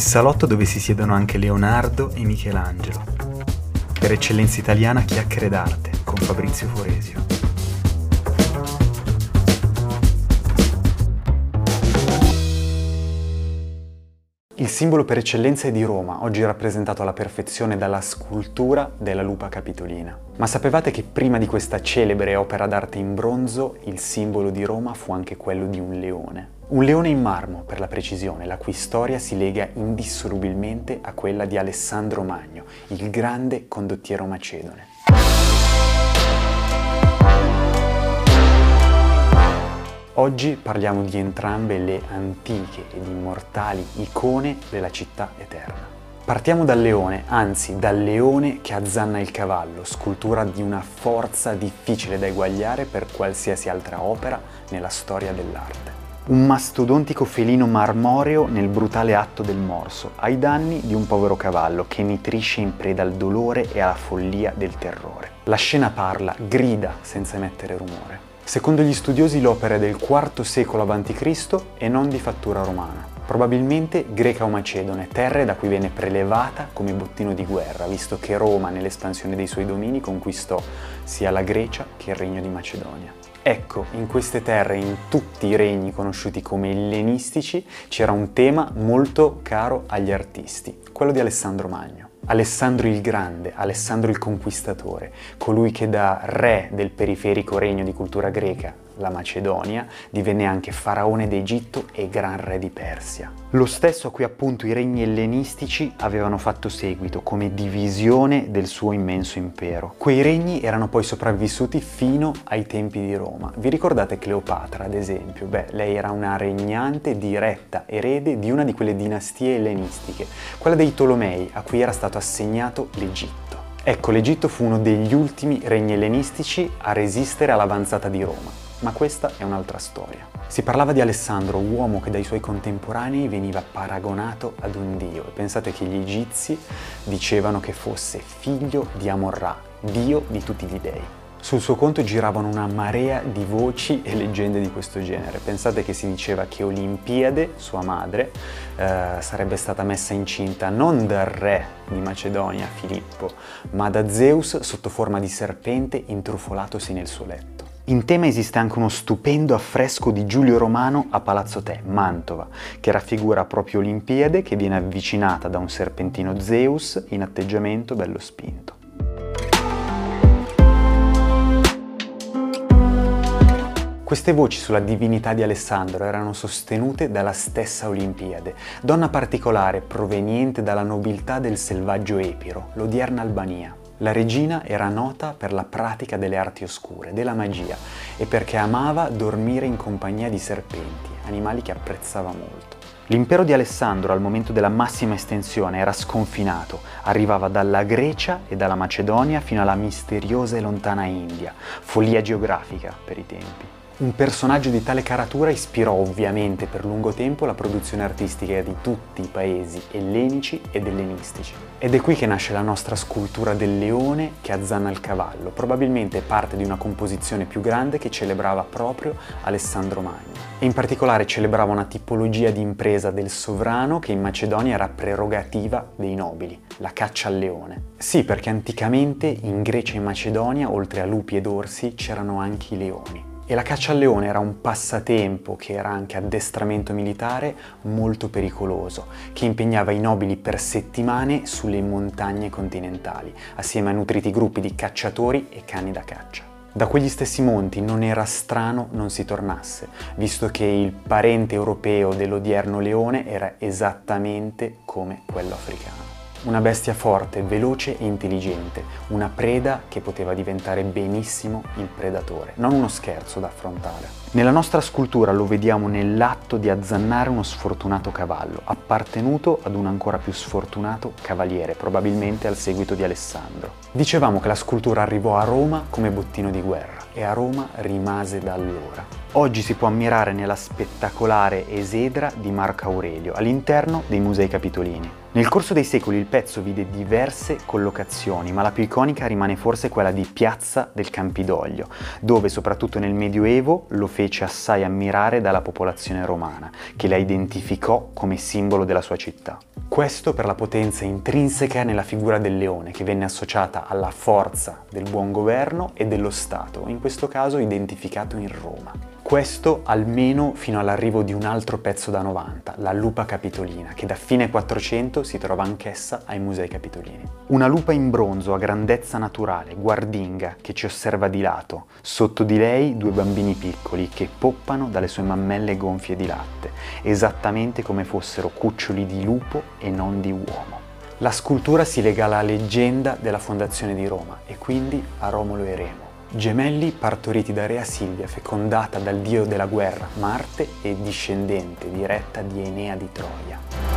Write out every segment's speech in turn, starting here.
il salotto dove si siedono anche Leonardo e Michelangelo. Per eccellenza italiana chiacchiere d'arte con Fabrizio Foresio. Il simbolo per eccellenza è di Roma, oggi rappresentato alla perfezione dalla scultura della lupa capitolina. Ma sapevate che prima di questa celebre opera d'arte in bronzo, il simbolo di Roma fu anche quello di un leone? Un leone in marmo, per la precisione, la cui storia si lega indissolubilmente a quella di Alessandro Magno, il grande condottiero macedone. Oggi parliamo di entrambe le antiche ed immortali icone della città eterna. Partiamo dal leone, anzi dal leone che azzanna il cavallo, scultura di una forza difficile da eguagliare per qualsiasi altra opera nella storia dell'arte. Un mastodontico felino marmoreo nel brutale atto del morso, ai danni di un povero cavallo che nitrisce in preda al dolore e alla follia del terrore. La scena parla, grida senza emettere rumore. Secondo gli studiosi l'opera è del IV secolo a.C. e non di fattura romana. Probabilmente greca o macedone, terre da cui venne prelevata come bottino di guerra, visto che Roma nell'espansione dei suoi domini conquistò sia la Grecia che il regno di Macedonia. Ecco, in queste terre, in tutti i regni conosciuti come ellenistici, c'era un tema molto caro agli artisti, quello di Alessandro Magno. Alessandro il Grande, Alessandro il Conquistatore, colui che da re del periferico regno di cultura greca la Macedonia, divenne anche faraone d'Egitto e gran re di Persia. Lo stesso a cui appunto i regni ellenistici avevano fatto seguito come divisione del suo immenso impero. Quei regni erano poi sopravvissuti fino ai tempi di Roma. Vi ricordate Cleopatra, ad esempio? Beh, lei era una regnante diretta erede di una di quelle dinastie ellenistiche, quella dei Tolomei, a cui era stato assegnato l'Egitto. Ecco, l'Egitto fu uno degli ultimi regni ellenistici a resistere all'avanzata di Roma. Ma questa è un'altra storia. Si parlava di Alessandro, uomo che dai suoi contemporanei veniva paragonato ad un dio e pensate che gli egizi dicevano che fosse figlio di Amon-Ra, dio di tutti gli dei. Sul suo conto giravano una marea di voci e leggende di questo genere. Pensate che si diceva che Olimpiade, sua madre, eh, sarebbe stata messa incinta non dal re di Macedonia, Filippo, ma da Zeus sotto forma di serpente intrufolatosi nel suo letto. In tema esiste anche uno stupendo affresco di Giulio Romano a Palazzo Te, Mantova, che raffigura proprio Olimpiade che viene avvicinata da un serpentino Zeus in atteggiamento bello spinto. Queste voci sulla divinità di Alessandro erano sostenute dalla stessa Olimpiade, donna particolare proveniente dalla nobiltà del selvaggio Epiro, l'odierna Albania. La regina era nota per la pratica delle arti oscure, della magia e perché amava dormire in compagnia di serpenti, animali che apprezzava molto. L'impero di Alessandro al momento della massima estensione era sconfinato, arrivava dalla Grecia e dalla Macedonia fino alla misteriosa e lontana India, follia geografica per i tempi. Un personaggio di tale caratura ispirò ovviamente per lungo tempo la produzione artistica di tutti i paesi ellenici ed ellenistici. Ed è qui che nasce la nostra scultura del leone che azzanna il cavallo, probabilmente parte di una composizione più grande che celebrava proprio Alessandro Magno. E in particolare celebrava una tipologia di impresa del sovrano che in Macedonia era prerogativa dei nobili, la caccia al leone. Sì, perché anticamente in Grecia e in Macedonia, oltre a lupi ed orsi, c'erano anche i leoni. E la caccia al leone era un passatempo che era anche addestramento militare molto pericoloso, che impegnava i nobili per settimane sulle montagne continentali, assieme a nutriti gruppi di cacciatori e cani da caccia. Da quegli stessi monti non era strano non si tornasse, visto che il parente europeo dell'odierno leone era esattamente come quello africano. Una bestia forte, veloce e intelligente, una preda che poteva diventare benissimo il predatore, non uno scherzo da affrontare. Nella nostra scultura lo vediamo nell'atto di azzannare uno sfortunato cavallo, appartenuto ad un ancora più sfortunato cavaliere, probabilmente al seguito di Alessandro. Dicevamo che la scultura arrivò a Roma come bottino di guerra e a Roma rimase da allora. Oggi si può ammirare nella spettacolare esedra di Marco Aurelio, all'interno dei Musei Capitolini. Nel corso dei secoli il pezzo vide diverse collocazioni, ma la più iconica rimane forse quella di Piazza del Campidoglio, dove soprattutto nel Medioevo lo fece assai ammirare dalla popolazione romana, che la identificò come simbolo della sua città. Questo per la potenza intrinseca nella figura del leone, che venne associata alla forza del buon governo e dello Stato, in questo caso identificato in Roma. Questo almeno fino all'arrivo di un altro pezzo da 90, la lupa capitolina, che da fine 400 si trova anch'essa ai musei capitolini. Una lupa in bronzo a grandezza naturale, guardinga, che ci osserva di lato. Sotto di lei due bambini piccoli che poppano dalle sue mammelle gonfie di latte, esattamente come fossero cuccioli di lupo e non di uomo. La scultura si lega alla leggenda della fondazione di Roma e quindi a Romolo e Remo Gemelli partoriti da Rea Silvia, fecondata dal dio della guerra Marte e discendente diretta di Enea di Troia.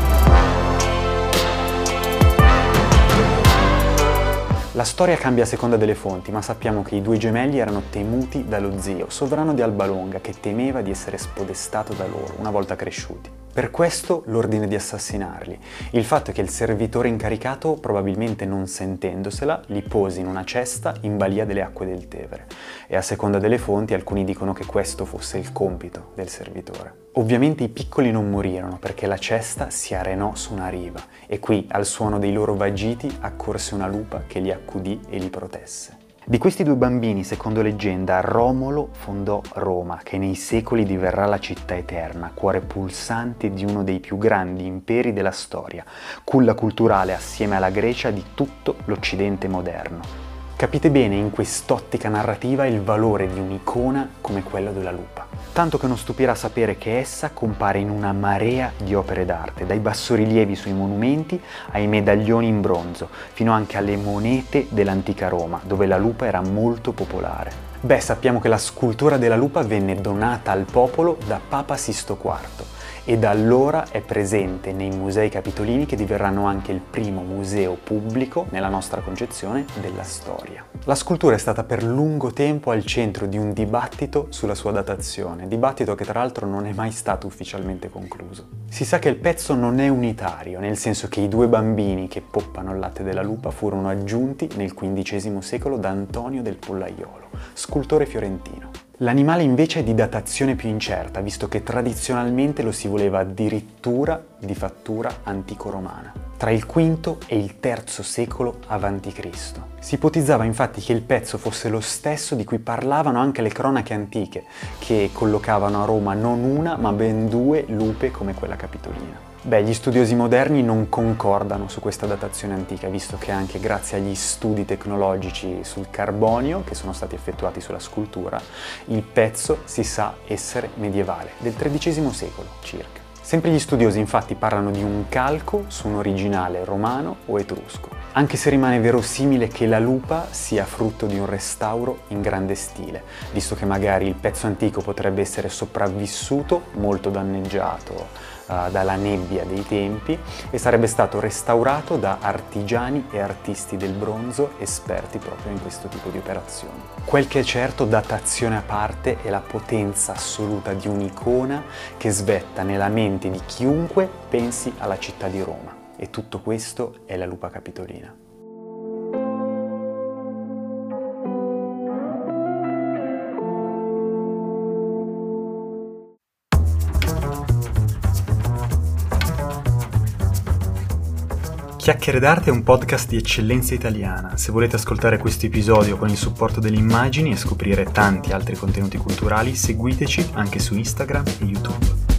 La storia cambia a seconda delle fonti, ma sappiamo che i due gemelli erano temuti dallo zio, sovrano di Alba Longa, che temeva di essere spodestato da loro una volta cresciuti. Per questo l'ordine di assassinarli. Il fatto è che il servitore incaricato, probabilmente non sentendosela, li pose in una cesta in balia delle acque del Tevere. E a seconda delle fonti alcuni dicono che questo fosse il compito del servitore. Ovviamente i piccoli non morirono perché la cesta si arenò su una riva e qui, al suono dei loro vagiti, accorse una lupa che li accudì e li protesse. Di questi due bambini, secondo leggenda, Romolo fondò Roma, che nei secoli diverrà la città eterna, cuore pulsante di uno dei più grandi imperi della storia, culla culturale assieme alla Grecia di tutto l'Occidente moderno. Capite bene in quest'ottica narrativa il valore di un'icona come quella della lupa tanto che non stupirà sapere che essa compare in una marea di opere d'arte, dai bassorilievi sui monumenti ai medaglioni in bronzo, fino anche alle monete dell'antica Roma, dove la lupa era molto popolare. Beh, sappiamo che la scultura della lupa venne donata al popolo da Papa Sisto IV e da allora è presente nei musei capitolini che diverranno anche il primo museo pubblico nella nostra concezione della storia. La scultura è stata per lungo tempo al centro di un dibattito sulla sua datazione, dibattito che tra l'altro non è mai stato ufficialmente concluso. Si sa che il pezzo non è unitario, nel senso che i due bambini che poppano il latte della lupa furono aggiunti nel XV secolo da Antonio del Pollaiolo, scultore fiorentino. L'animale invece è di datazione più incerta, visto che tradizionalmente lo si voleva addirittura di fattura antico-romana, tra il V e il III secolo a.C. Si ipotizzava infatti che il pezzo fosse lo stesso di cui parlavano anche le cronache antiche, che collocavano a Roma non una ma ben due lupe come quella capitolina. Beh, gli studiosi moderni non concordano su questa datazione antica, visto che anche grazie agli studi tecnologici sul carbonio che sono stati effettuati sulla scultura, il pezzo si sa essere medievale, del XIII secolo circa. Sempre gli studiosi infatti parlano di un calco su un originale romano o etrusco, anche se rimane verosimile che la lupa sia frutto di un restauro in grande stile, visto che magari il pezzo antico potrebbe essere sopravvissuto, molto danneggiato uh, dalla nebbia dei tempi e sarebbe stato restaurato da artigiani e artisti del bronzo esperti proprio in questo tipo di operazioni. Quel che è certo, datazione a parte, è la potenza assoluta di un'icona che svetta nella mente di chiunque pensi alla città di Roma. E tutto questo è la lupa capitolina. Chiacchiere d'arte è un podcast di eccellenza italiana. Se volete ascoltare questo episodio con il supporto delle immagini e scoprire tanti altri contenuti culturali, seguiteci anche su Instagram e YouTube.